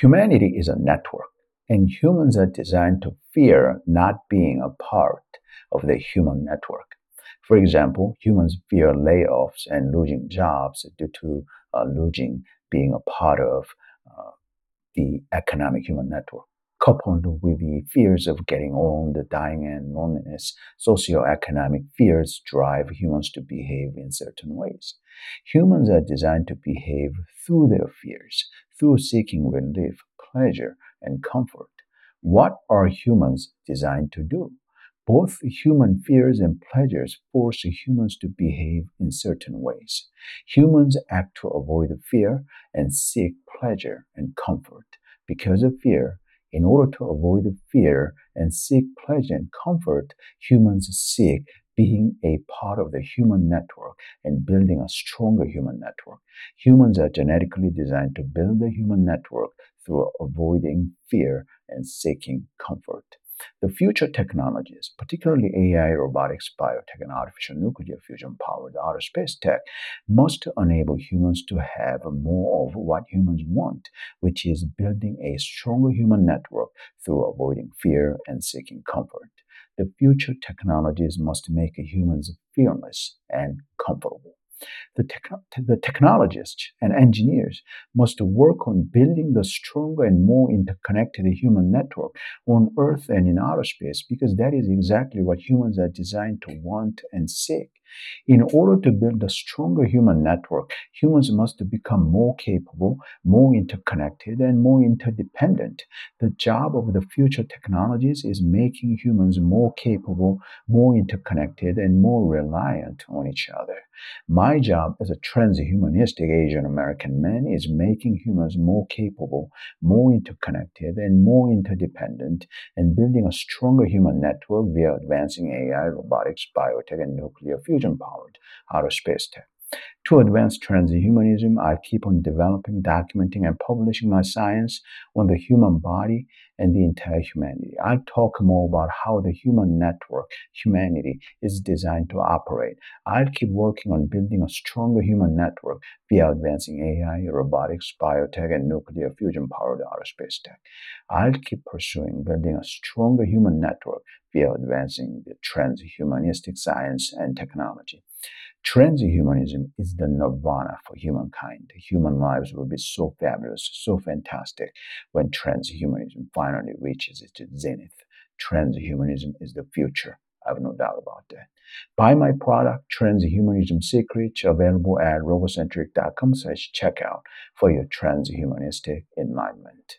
Humanity is a network, and humans are designed to fear not being a part of the human network. For example, humans fear layoffs and losing jobs due to uh, losing being a part of uh, the economic human network. Coupled with the fears of getting old, dying, and loneliness, socioeconomic fears drive humans to behave in certain ways. Humans are designed to behave through their fears, through seeking relief, pleasure, and comfort. What are humans designed to do? Both human fears and pleasures force humans to behave in certain ways. Humans act to avoid fear and seek pleasure and comfort. Because of fear, in order to avoid fear and seek pleasure and comfort, humans seek being a part of the human network and building a stronger human network. Humans are genetically designed to build the human network through avoiding fear and seeking comfort. The future technologies, particularly AI, robotics, biotech, and artificial nuclear fusion powered outer space tech, must enable humans to have more of what humans want, which is building a stronger human network through avoiding fear and seeking comfort. The future technologies must make humans fearless and comfortable. The, the technologists and engineers must work on building the stronger and more interconnected human network on Earth and in outer space because that is exactly what humans are designed to want and seek. In order to build a stronger human network, humans must become more capable, more interconnected, and more interdependent. The job of the future technologies is making humans more capable, more interconnected, and more reliant on each other. My job as a transhumanistic Asian American man is making humans more capable, more interconnected, and more interdependent, and building a stronger human network via advancing AI, robotics, biotech, and nuclear fusion fusion outer space tech. To advance transhumanism, I keep on developing, documenting, and publishing my science on the human body and the entire humanity. I'll talk more about how the human network, humanity, is designed to operate. I'll keep working on building a stronger human network via advancing AI, robotics, biotech, and nuclear fusion powered outer space tech. I'll keep pursuing building a stronger human network via advancing the transhumanistic science and technology. Transhumanism is the nirvana for humankind. Human lives will be so fabulous, so fantastic when transhumanism finally reaches its zenith. Transhumanism is the future. I have no doubt about that. Buy my product, Transhumanism Secrets, available at robocentric.com slash checkout for your transhumanistic enlightenment.